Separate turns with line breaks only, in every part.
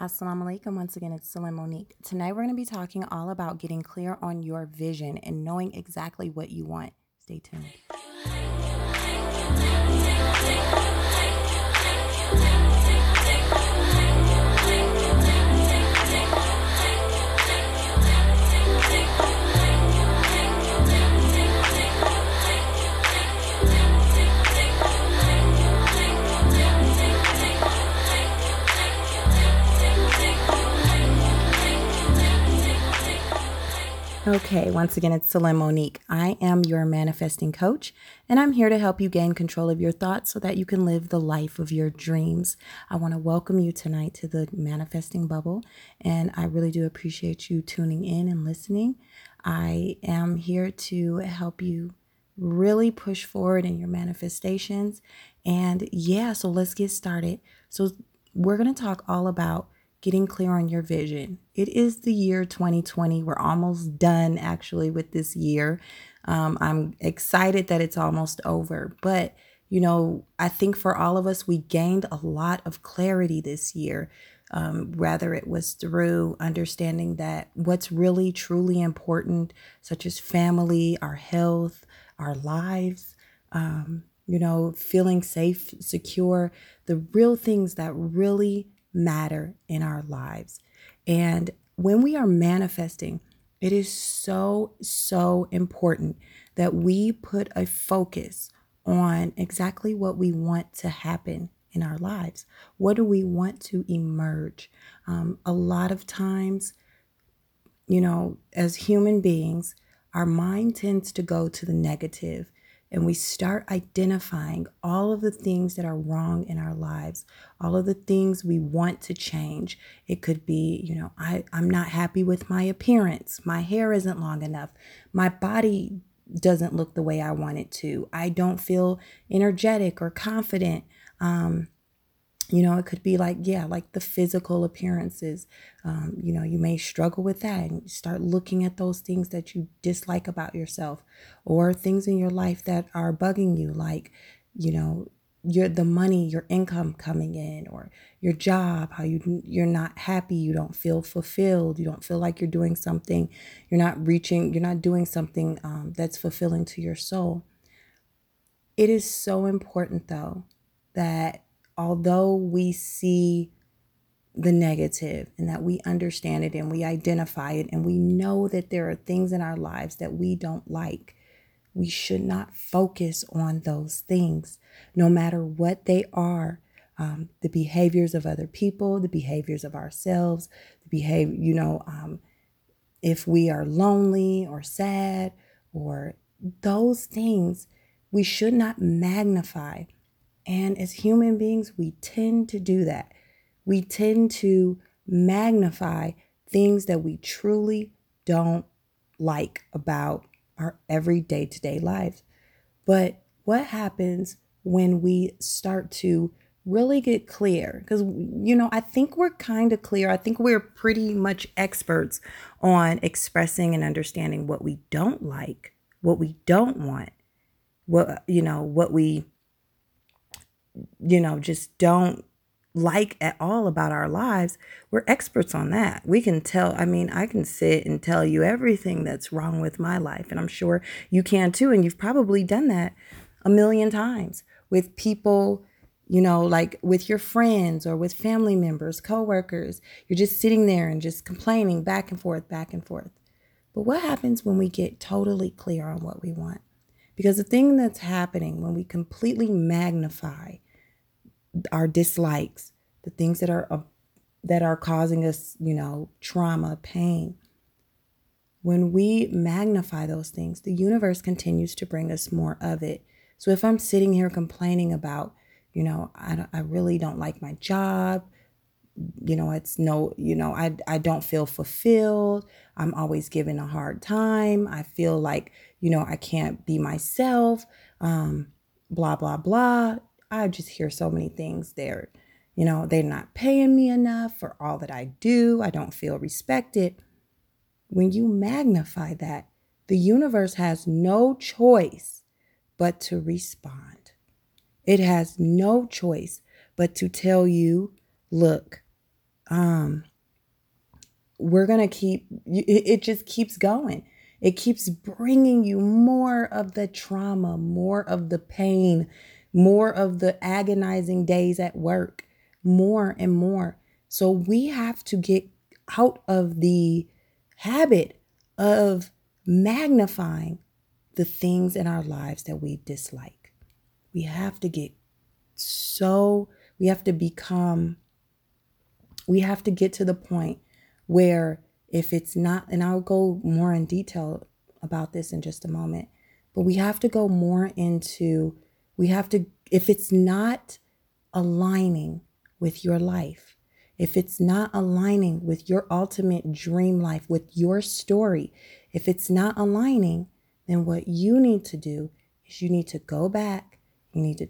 Assalamu alaikum. Once again, it's Celine Monique. Tonight, we're going to be talking all about getting clear on your vision and knowing exactly what you want. Stay tuned. Okay, once again, it's Celine Monique. I am your manifesting coach, and I'm here to help you gain control of your thoughts so that you can live the life of your dreams. I want to welcome you tonight to the manifesting bubble, and I really do appreciate you tuning in and listening. I am here to help you really push forward in your manifestations. And yeah, so let's get started. So, we're going to talk all about getting clear on your vision. It is the year 2020. We're almost done actually with this year. Um, I'm excited that it's almost over. But, you know, I think for all of us, we gained a lot of clarity this year. Um, whether it was through understanding that what's really truly important, such as family, our health, our lives, um, you know, feeling safe, secure, the real things that really matter in our lives. And when we are manifesting, it is so, so important that we put a focus on exactly what we want to happen in our lives. What do we want to emerge? Um, a lot of times, you know, as human beings, our mind tends to go to the negative and we start identifying all of the things that are wrong in our lives, all of the things we want to change. It could be, you know, I, I'm not happy with my appearance. My hair isn't long enough. My body doesn't look the way I want it to. I don't feel energetic or confident. Um, you know it could be like yeah like the physical appearances. Um, you know you may struggle with that and start looking at those things that you dislike about yourself or things in your life that are bugging you like you know your the money your income coming in or your job how you you're not happy you don't feel fulfilled you don't feel like you're doing something you're not reaching you're not doing something um, that's fulfilling to your soul. It is so important though that although we see the negative and that we understand it and we identify it and we know that there are things in our lives that we don't like, we should not focus on those things, no matter what they are. Um, the behaviors of other people, the behaviors of ourselves, the behavior, you know, um, if we are lonely or sad or those things, we should not magnify and as human beings, we tend to do that. We tend to magnify things that we truly don't like about our everyday to day lives. But what happens when we start to really get clear? Because, you know, I think we're kind of clear. I think we're pretty much experts on expressing and understanding what we don't like, what we don't want, what, you know, what we you know, just don't like at all about our lives, we're experts on that. We can tell, I mean, I can sit and tell you everything that's wrong with my life, and I'm sure you can too. And you've probably done that a million times with people, you know, like with your friends or with family members, coworkers. You're just sitting there and just complaining back and forth, back and forth. But what happens when we get totally clear on what we want? Because the thing that's happening when we completely magnify our dislikes, the things that are uh, that are causing us, you know, trauma, pain. When we magnify those things, the universe continues to bring us more of it. So if I'm sitting here complaining about, you know, I, I really don't like my job, you know, it's no, you know, I, I don't feel fulfilled. I'm always given a hard time. I feel like, you know, I can't be myself, um, blah, blah, blah. I just hear so many things there. You know, they're not paying me enough for all that I do. I don't feel respected. When you magnify that, the universe has no choice but to respond. It has no choice but to tell you, look, um we're going to keep it just keeps going. It keeps bringing you more of the trauma, more of the pain, more of the agonizing days at work, more and more. So we have to get out of the habit of magnifying the things in our lives that we dislike. We have to get so, we have to become, we have to get to the point where if it's not, and I'll go more in detail about this in just a moment, but we have to go more into, we have to, if it's not aligning with your life, if it's not aligning with your ultimate dream life, with your story, if it's not aligning, then what you need to do is you need to go back, you need to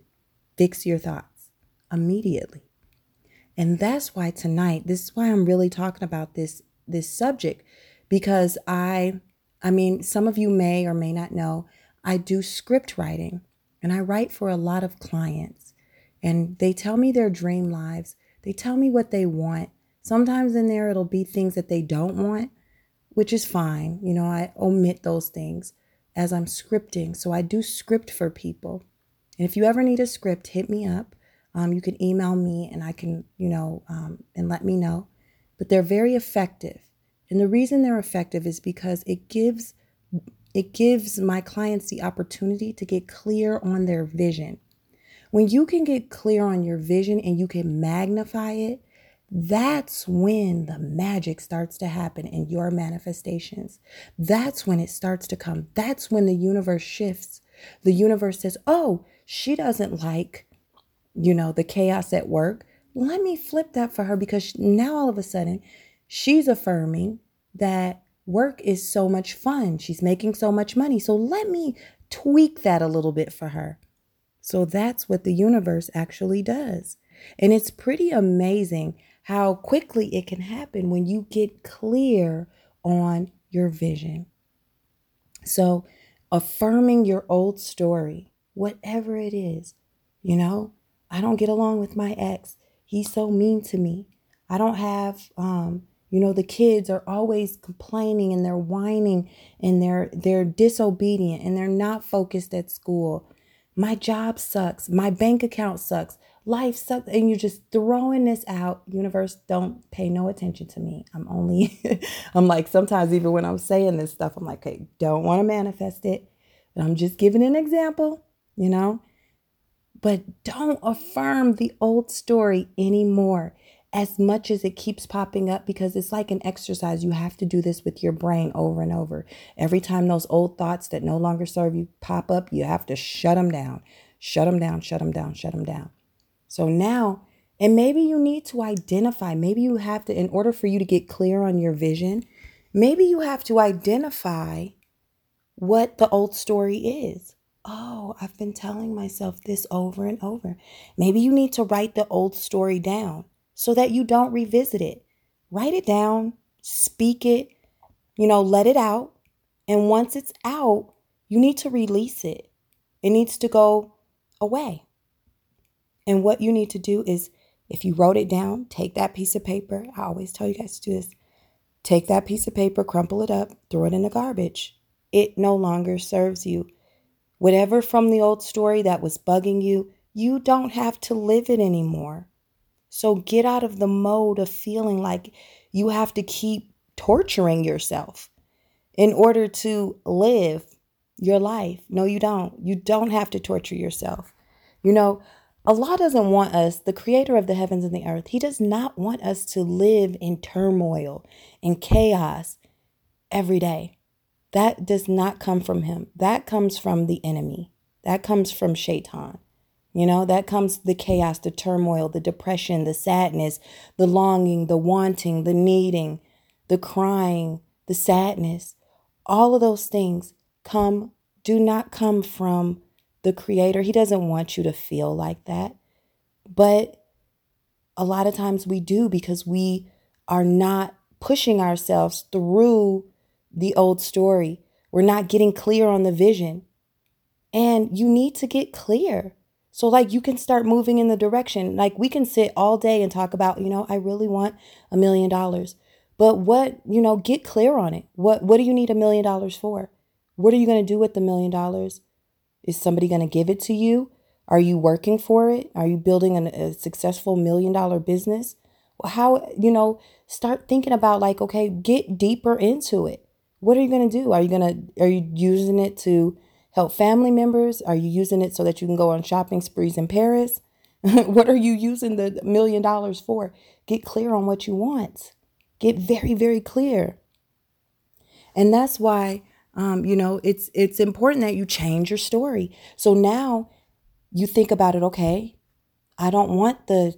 fix your thoughts immediately. And that's why tonight, this is why I'm really talking about this this subject because I I mean, some of you may or may not know, I do script writing and I write for a lot of clients. And they tell me their dream lives. They tell me what they want. Sometimes in there it'll be things that they don't want, which is fine. You know, I omit those things as I'm scripting. So I do script for people. And if you ever need a script, hit me up. Um, you can email me and I can, you know, um, and let me know. But they're very effective. And the reason they're effective is because it gives it gives my clients the opportunity to get clear on their vision. When you can get clear on your vision and you can magnify it, that's when the magic starts to happen in your manifestations. That's when it starts to come. That's when the universe shifts. The universe says, Oh, she doesn't like, you know, the chaos at work. Let me flip that for her because now all of a sudden she's affirming that work is so much fun. She's making so much money. So let me tweak that a little bit for her. So that's what the universe actually does. And it's pretty amazing how quickly it can happen when you get clear on your vision. So, affirming your old story, whatever it is, you know, I don't get along with my ex. He's so mean to me. I don't have, um, you know, the kids are always complaining and they're whining and they're they're disobedient and they're not focused at school. My job sucks. My bank account sucks. Life sucks. And you're just throwing this out. Universe don't pay no attention to me. I'm only i'm like sometimes even when i'm saying this stuff i'm like okay don't want to manifest it. But i'm just giving an example you know? But don't affirm the old story anymore as much as it keeps popping up because it's like an exercise. You have to do this with your brain over and over. Every time those old thoughts that no longer serve you pop up, you have to shut them down, shut them down, shut them down, shut them down. So now, and maybe you need to identify, maybe you have to, in order for you to get clear on your vision, maybe you have to identify what the old story is. Oh, I've been telling myself this over and over. Maybe you need to write the old story down so that you don't revisit it. Write it down, speak it, you know, let it out. And once it's out, you need to release it. It needs to go away. And what you need to do is, if you wrote it down, take that piece of paper. I always tell you guys to do this. Take that piece of paper, crumple it up, throw it in the garbage. It no longer serves you. Whatever from the old story that was bugging you, you don't have to live it anymore. So get out of the mode of feeling like you have to keep torturing yourself in order to live your life. No, you don't. You don't have to torture yourself. You know, Allah doesn't want us, the creator of the heavens and the earth, He does not want us to live in turmoil and chaos every day. That does not come from Him. That comes from the enemy. That comes from Shaitan. You know, that comes the chaos, the turmoil, the depression, the sadness, the longing, the wanting, the needing, the crying, the sadness. All of those things come, do not come from the creator. He doesn't want you to feel like that. But a lot of times we do because we are not pushing ourselves through the old story. We're not getting clear on the vision. And you need to get clear So, like, you can start moving in the direction. Like, we can sit all day and talk about, you know, I really want a million dollars. But what, you know, get clear on it. What what do you need a million dollars for? What are you going to do with the million dollars? Is somebody going to give it to you? Are you working for it? Are you building an, a successful million dollar business? How, you know, start thinking about like, okay, get deeper into it. What are you going to do? Are you going to, are you using it to help family members? Are you using it so that you can go on shopping sprees in Paris? what are you using the million dollars for? Get clear on what you want. Get very, very clear. And that's why um, you know, it's it's important that you change your story. So now you think about it, okay, I don't want the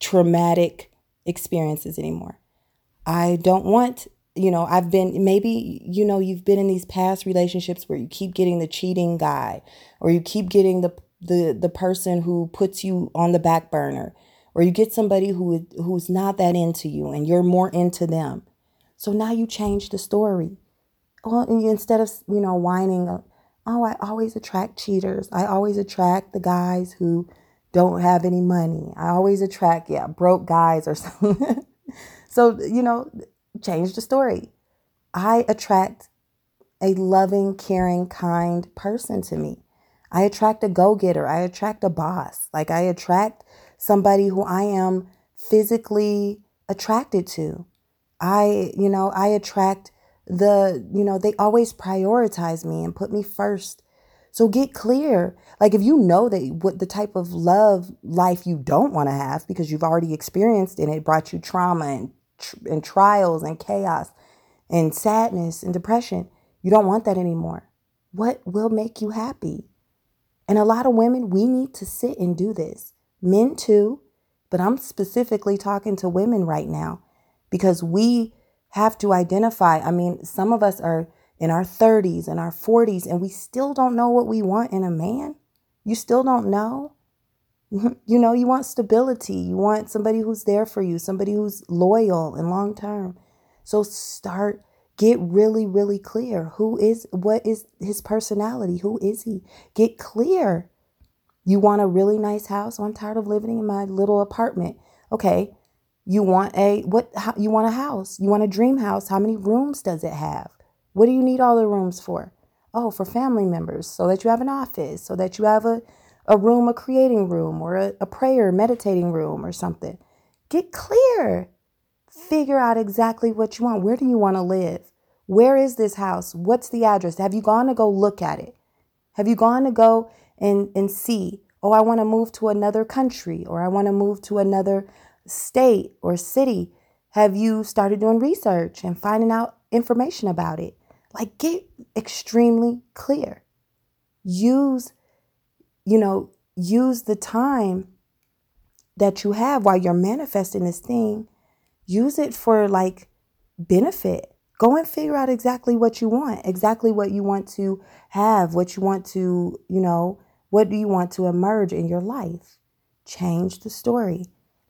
traumatic experiences anymore. I don't want, you know, I've been maybe, you know, you've been in these past relationships where you keep getting the cheating guy or you keep getting the the the person who puts you on the back burner or you get somebody who who's not that into you and you're more into them. So now you change the story. Well, instead of, you know, whining oh, I always attract cheaters. I always attract the guys who don't have any money. I always attract, yeah, broke guys or something. so, you know, change the story. I attract a loving, caring, kind person to me. I attract a go getter. I attract a boss. Like I attract somebody who I am physically attracted to. I, you know, I attract the, you know, they always prioritize me and put me first. So get clear. Like if you know that what the type of love life you don't want to have because you've already experienced and it brought you trauma and and trials and chaos and sadness and depression, you don't want that anymore. What will make you happy? And a lot of women, we need to sit and do this. Men too, but I'm specifically talking to women right now because we have to identify. I mean, some of us are in our 30s and our 40s and we still don't know what we want in a man. You still don't know. You know, you want stability. You want somebody who's there for you, somebody who's loyal and long term. So start get really really clear. Who is what is his personality? Who is he? Get clear. You want a really nice house? Oh, I'm tired of living in my little apartment. Okay, you want a what how, you want a house. You want a dream house. How many rooms does it have? What do you need all the rooms for? Oh, for family members, so that you have an office, so that you have a, a room, a creating room, or a, a prayer, meditating room, or something. Get clear. Figure out exactly what you want. Where do you want to live? Where is this house? What's the address? Have you gone to go look at it? Have you gone to go and, and see? Oh, I want to move to another country, or I want to move to another state or city have you started doing research and finding out information about it? Like, get extremely clear. Use, you know, use the time that you have while you're manifesting this thing. Use it for like benefit. Go and figure out exactly what you want, exactly what you want to have, what you want to, you know, what do you want to emerge in your life? Change the story.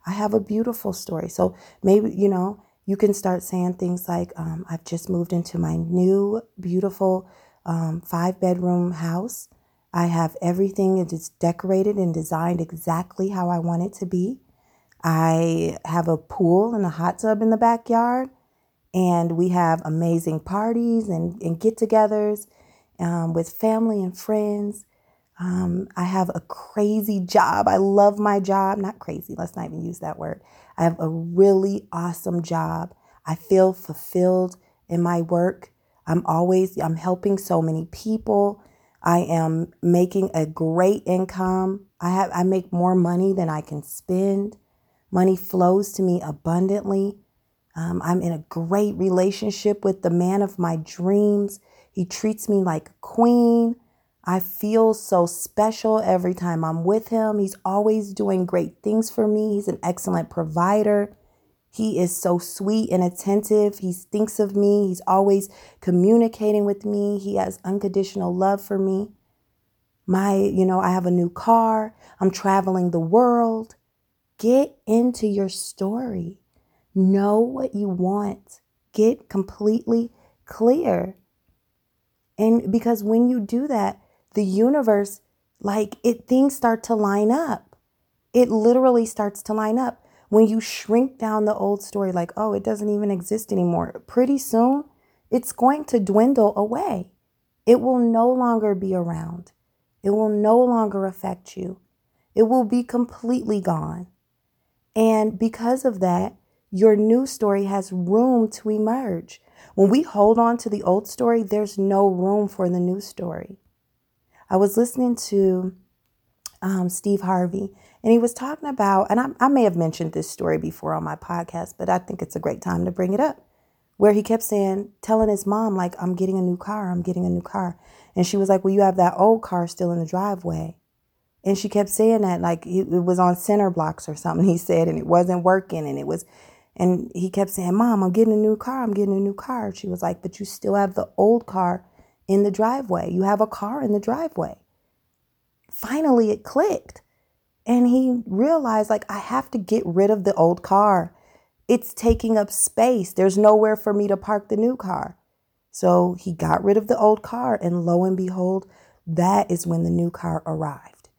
I have a beautiful story. So maybe, you know, you can start saying things like, um, I've just moved into my new, beautiful um, five bedroom house. I have everything, it is decorated and designed exactly how I want it to be. I have a pool and a hot tub in the backyard, and we have amazing parties and, and get togethers um, with family and friends. Um, I have a crazy job. I love my job. Not crazy, let's not even use that word. I have a really awesome job. I feel fulfilled in my work. I'm always I'm helping so many people. I am making a great income. I have I make more money than I can spend. Money flows to me abundantly. Um, I'm in a great relationship with the man of my dreams. He treats me like a queen. I feel so special every time I'm with him. He's always doing great things for me. He's an excellent provider. He is so sweet and attentive. He thinks of me. He's always communicating with me. He has unconditional love for me. My, you know, I have a new car. I'm traveling the world. Get into your story. Know what you want. Get completely clear. And because when you do that, the universe like it things start to line up. It literally starts to line up. When you shrink down the old story, like, oh, it doesn't even exist anymore, pretty soon it's going to dwindle away. It will no longer be around. It will no longer affect you. It will be completely gone. And because of that, your new story has room to emerge. When we hold on to the old story, there's no room for the new story. I was listening to um, Steve Harvey, and he was talking about, and I, I may have mentioned this story before on my podcast, but I think it's a great time to bring it up, where he kept saying, telling his mom, like, I'm getting a new car, I'm getting a new car. And she was like, Well, you have that old car still in the driveway. And she kept saying that, like, it was on center blocks or something, he said, and it wasn't working, and it was, and he kept saying, Mom, I'm getting a new car, I'm getting a new car. She was like, But you still have the old car in the driveway. You have a car in the driveway. Finally, it clicked. And he realized, like, I have to get rid of the old car. It's taking up space. There's nowhere for me to park the new car. So he got rid of the old car, and lo and behold, that is when the new car arrived.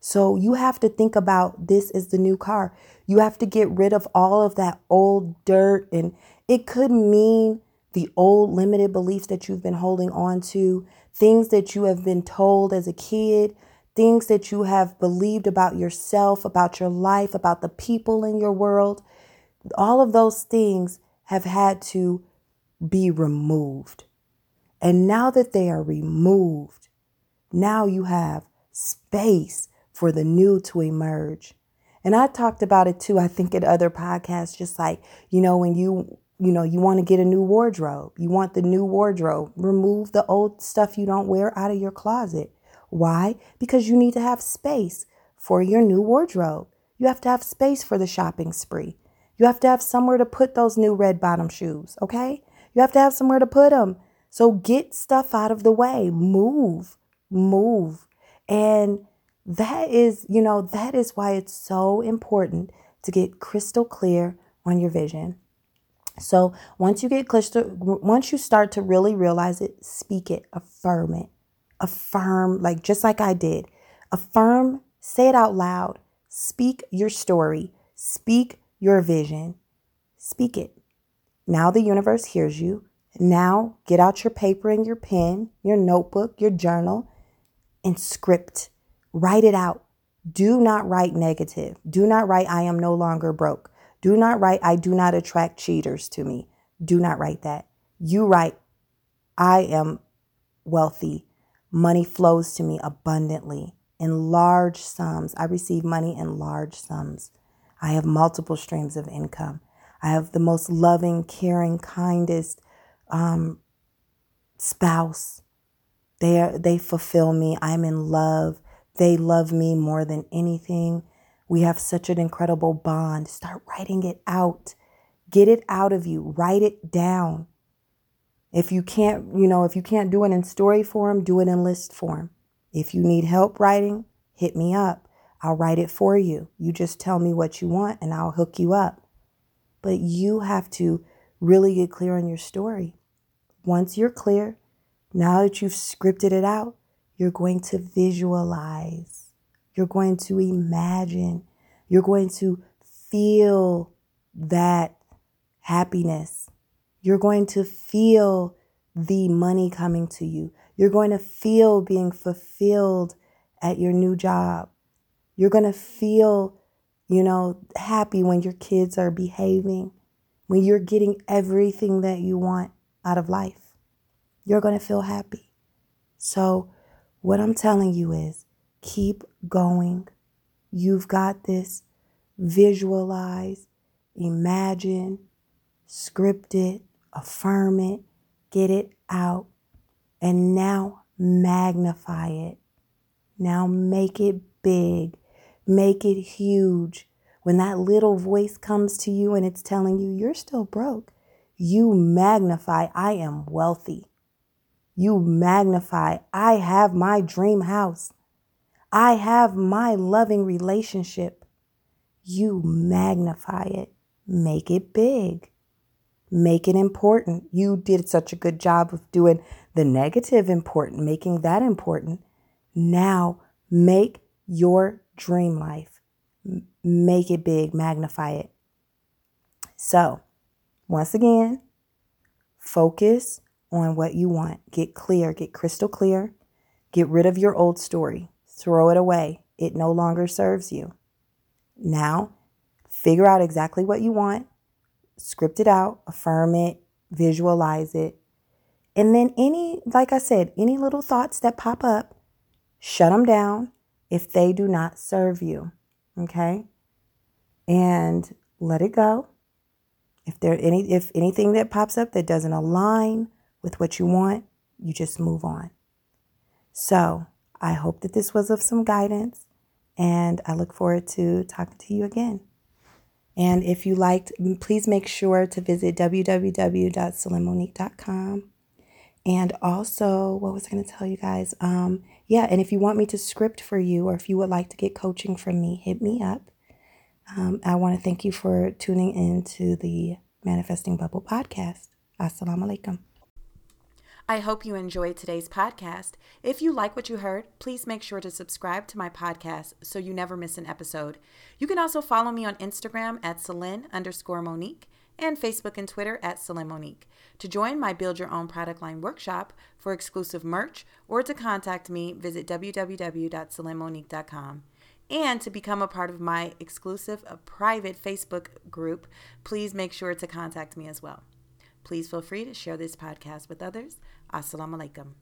So you have to think about this is the new car. You have to get rid of all of that old dirt, and it could mean the old limited beliefs that you've been holding on to, things that you have been told as a kid, things that you have believed about yourself, about your life, about the people in your world, all of those things have had to be removed. And now that they are removed, now you have space for the new to emerge. And I talked about it too, I think in other podcasts, just like, you know, when you, you know, you want to get a new wardrobe, you want the new wardrobe, remove the old stuff you don't wear out of your closet. Why? Because you need to have space for your new wardrobe. You have to have space for the shopping spree. You have to have somewhere to put those new red bottom shoes, okay? You have to have somewhere to put them. So get stuff out of the way. Move, move. And that is, you know, that is why it's so important to get crystal clear on your vision. So once you get crystal, once you start to really realize it, speak it, affirm it affirm, like just like I did. Affirm, say it out loud, speak your story, speak your vision, speak it. Now the universe hears you. Now get out your paper and your pen, your notebook, your journal, and script. Write it out. Do not write negative. Do not write, I am no longer broke. Do not write, I do not attract cheaters to me. Do not write that. You write, I am wealthy. Money flows to me abundantly in large sums. I receive money in large sums. I have multiple streams of income. I have the most loving, caring, kindest um, spouse. They are, they fulfill me. I'm in love. They love me more than anything. We have such an incredible bond. Start writing it out. Get it out of you. Write it down. If you can't, you know, if you can't do it in story form, do it in list form. If you need help writing, hit me up. I'll write it for you. You just tell me what you want and I'll hook you up. But you have to really get clear on your story. Once you're clear, now that you've scripted it out, you're going to visualize. You're going to imagine. You're going to feel that happiness you're going to feel the money coming to you. You're going to feel being fulfilled at your new job. You're going to feel, you know, happy when your kids are behaving, when you're getting everything that you want out of life. You're going to feel happy. So, what I'm telling you is keep going. You've got this. Visualize, imagine, script it, affirm it, get it out, and now magnify it. Now make it big, make it huge. When that little voice comes to you and it's telling you you're still broke, you magnify, I am wealthy. You magnify, I have my dream house. I have my loving relationship. You magnify it, make it big. Make it important. You did such a good job of doing the negative important, making that important. Now Make your dream life, make it big, magnify it. So, once again, focus on what you want. Get clear, get crystal clear. Get rid of your old story, throw it away. It no longer serves you. Now, figure out exactly what you want, script it out, affirm it, visualize it. And then, any, like I said, any little thoughts that pop up, shut them down if they do not serve you. Okay? And let it go. If there any if anything that pops up that doesn't align with what you want, you just move on. So, I hope that this was of some guidance and I look forward to talking to you again. And if you liked, please make sure to visit www.celinemonique.com. And also, what was I going to tell you guys? Um, yeah, and if you want me to script for you or if you would like to get coaching from me, hit me up. Um, I want to thank you for tuning in to the Manifesting Bubble podcast. Assalamu alaikum. I hope you enjoyed today's podcast. If you like what you heard, please make sure to subscribe to my podcast so you never miss an episode. You can also follow me on Instagram at Celine underscore Monique and Facebook and Twitter at Celine Monique. To join my Build Your Own Product Line workshop for exclusive merch or to contact me, visit www.celinemonique.com. And to become a part of my exclusive private Facebook group, please make sure to contact me as well. Please feel free to share this podcast with others. Assalamu alaikum.